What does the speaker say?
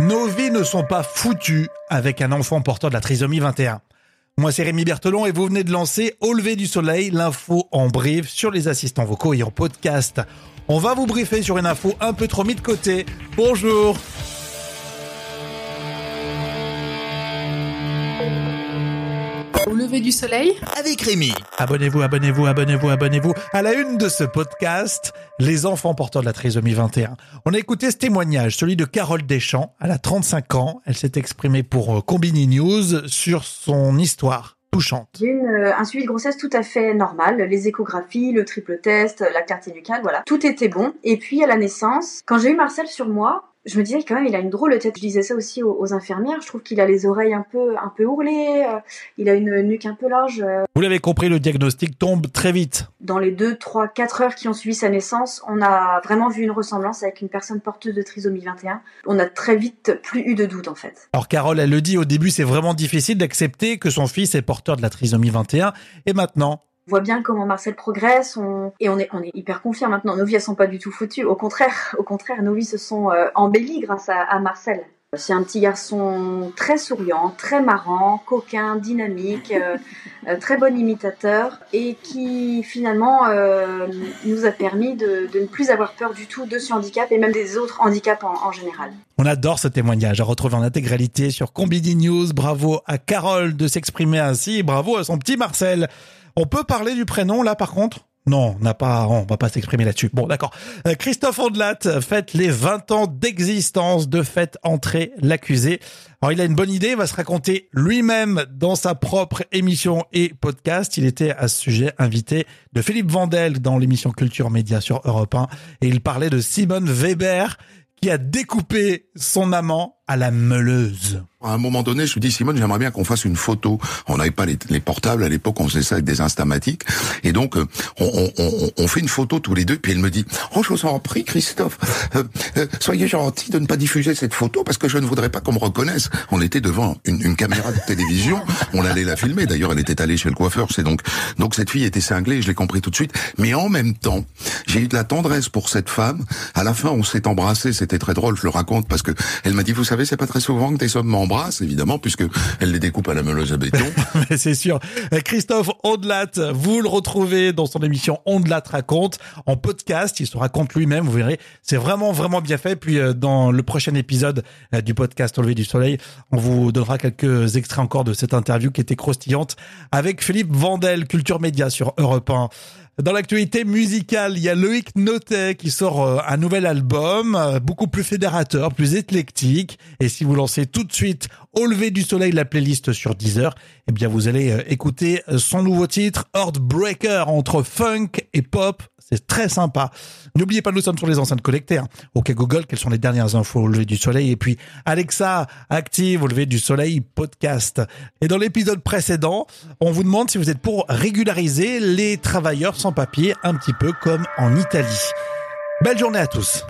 Nos vies ne sont pas foutues avec un enfant porteur de la trisomie 21. Moi, c'est Rémi Berthelon et vous venez de lancer Au lever du soleil, l'info en brief sur les assistants vocaux et en podcast. On va vous briefer sur une info un peu trop mise de côté. Bonjour Au lever du soleil avec Rémi. Abonnez-vous, abonnez-vous, abonnez-vous, abonnez-vous. À la une de ce podcast, les enfants porteurs de la trisomie 21. On a écouté ce témoignage, celui de Carole Deschamps. Elle a 35 ans. Elle s'est exprimée pour euh, Combini News sur son histoire touchante. Eu euh, un suivi de grossesse tout à fait normal, les échographies, le triple test, la clarté nucale, voilà. Tout était bon. Et puis à la naissance, quand j'ai eu Marcel sur moi, je me disais quand même il a une drôle de tête. Je disais ça aussi aux, infirmières. Je trouve qu'il a les oreilles un peu un peu ourlées. Euh, il a une nuque un peu large. Euh. Vous l'avez compris, le diagnostic tombe très vite. Dans les 2, 3, 4 heures qui ont suivi sa naissance, on a vraiment vu une ressemblance avec une personne porteuse de trisomie 21. On a très vite plus eu de doute en fait. Alors Carole, elle le dit au début, c'est vraiment difficile d'accepter que son fils est porteur de la trisomie 21. Et maintenant, on voit bien comment Marcel progresse et on est, on est hyper confiants maintenant. Nos vies sont pas du tout foutues. Au contraire, au contraire, nos vies se sont euh, embellies grâce à, Marcel. C'est un petit garçon très souriant, très marrant, coquin, dynamique, euh, euh, très bon imitateur et qui finalement nous a permis de, ne plus avoir peur du tout de ce handicap et même des autres handicaps en, en général. On adore ce témoignage à retrouver en intégralité sur Combini News. Bravo à Carole de s'exprimer ainsi. Bravo à son petit Marcel. On peut parler du prénom là par contre? Non, on n'a pas, on va pas s'exprimer là-dessus. Bon, d'accord. Euh, Christophe Ondelat fête les 20 ans d'existence de fait entrer l'accusé. Alors, il a une bonne idée, il va se raconter lui-même dans sa propre émission et podcast. Il était à ce sujet invité de Philippe Vandel dans l'émission Culture Média sur Europe 1 et il parlait de Simone Weber qui a découpé son amant à la meuleuse. À un moment donné, je lui dis Simone, j'aimerais bien qu'on fasse une photo. On n'avait pas les, portables à l'époque, on faisait ça avec des instamatiques. Et donc, euh, on, on, on, fait une photo tous les deux. Puis elle me dit Oh, je vous en prie, Christophe, euh, euh, soyez gentil de ne pas diffuser cette photo parce que je ne voudrais pas qu'on me reconnaisse. On était devant une, caméra de télévision. On allait la filmer. D'ailleurs, elle était allée chez le coiffeur. C'est donc donc cette fille était cinglée. Je l'ai compris tout de suite. Mais en même temps, j'ai eu de la tendresse pour cette femme. À la fin, on s'est embrassé. C'était très drôle. Je le raconte parce que elle m'a dit Vous savez, c'est pas très souvent que tes hommes m'embrassent, évidemment, puisque elle les découpe à la meuleuse à béton. C'est sûr. Christophe Ondelat, vous le retrouvez dans son émission Ondelat raconte en podcast. Il se raconte lui-même, vous verrez. C'est vraiment, vraiment bien fait. Puis, euh, dans le prochain épisode euh, du podcast Au du soleil, on vous donnera quelques extraits encore de cette interview qui était croustillante avec Philippe Vandel, Culture Média sur Europe 1. Dans l'actualité musicale, il y a Loïc Notet qui sort euh, un nouvel album, euh, beaucoup plus fédérateur, plus éclectique. Et si vous lancez tout de suite Au lever du soleil la playlist sur Deezer, eh bien vous allez euh, écouter son nouveau titre, Heartbreaker, entre funk et pop. C'est très sympa. N'oubliez pas, nous sommes sur les enceintes connectées. Hein. Ok Google, quelles sont les dernières infos au lever du soleil? Et puis Alexa, active au lever du soleil podcast. Et dans l'épisode précédent, on vous demande si vous êtes pour régulariser les travailleurs sans papier, un petit peu comme en Italie. Belle journée à tous.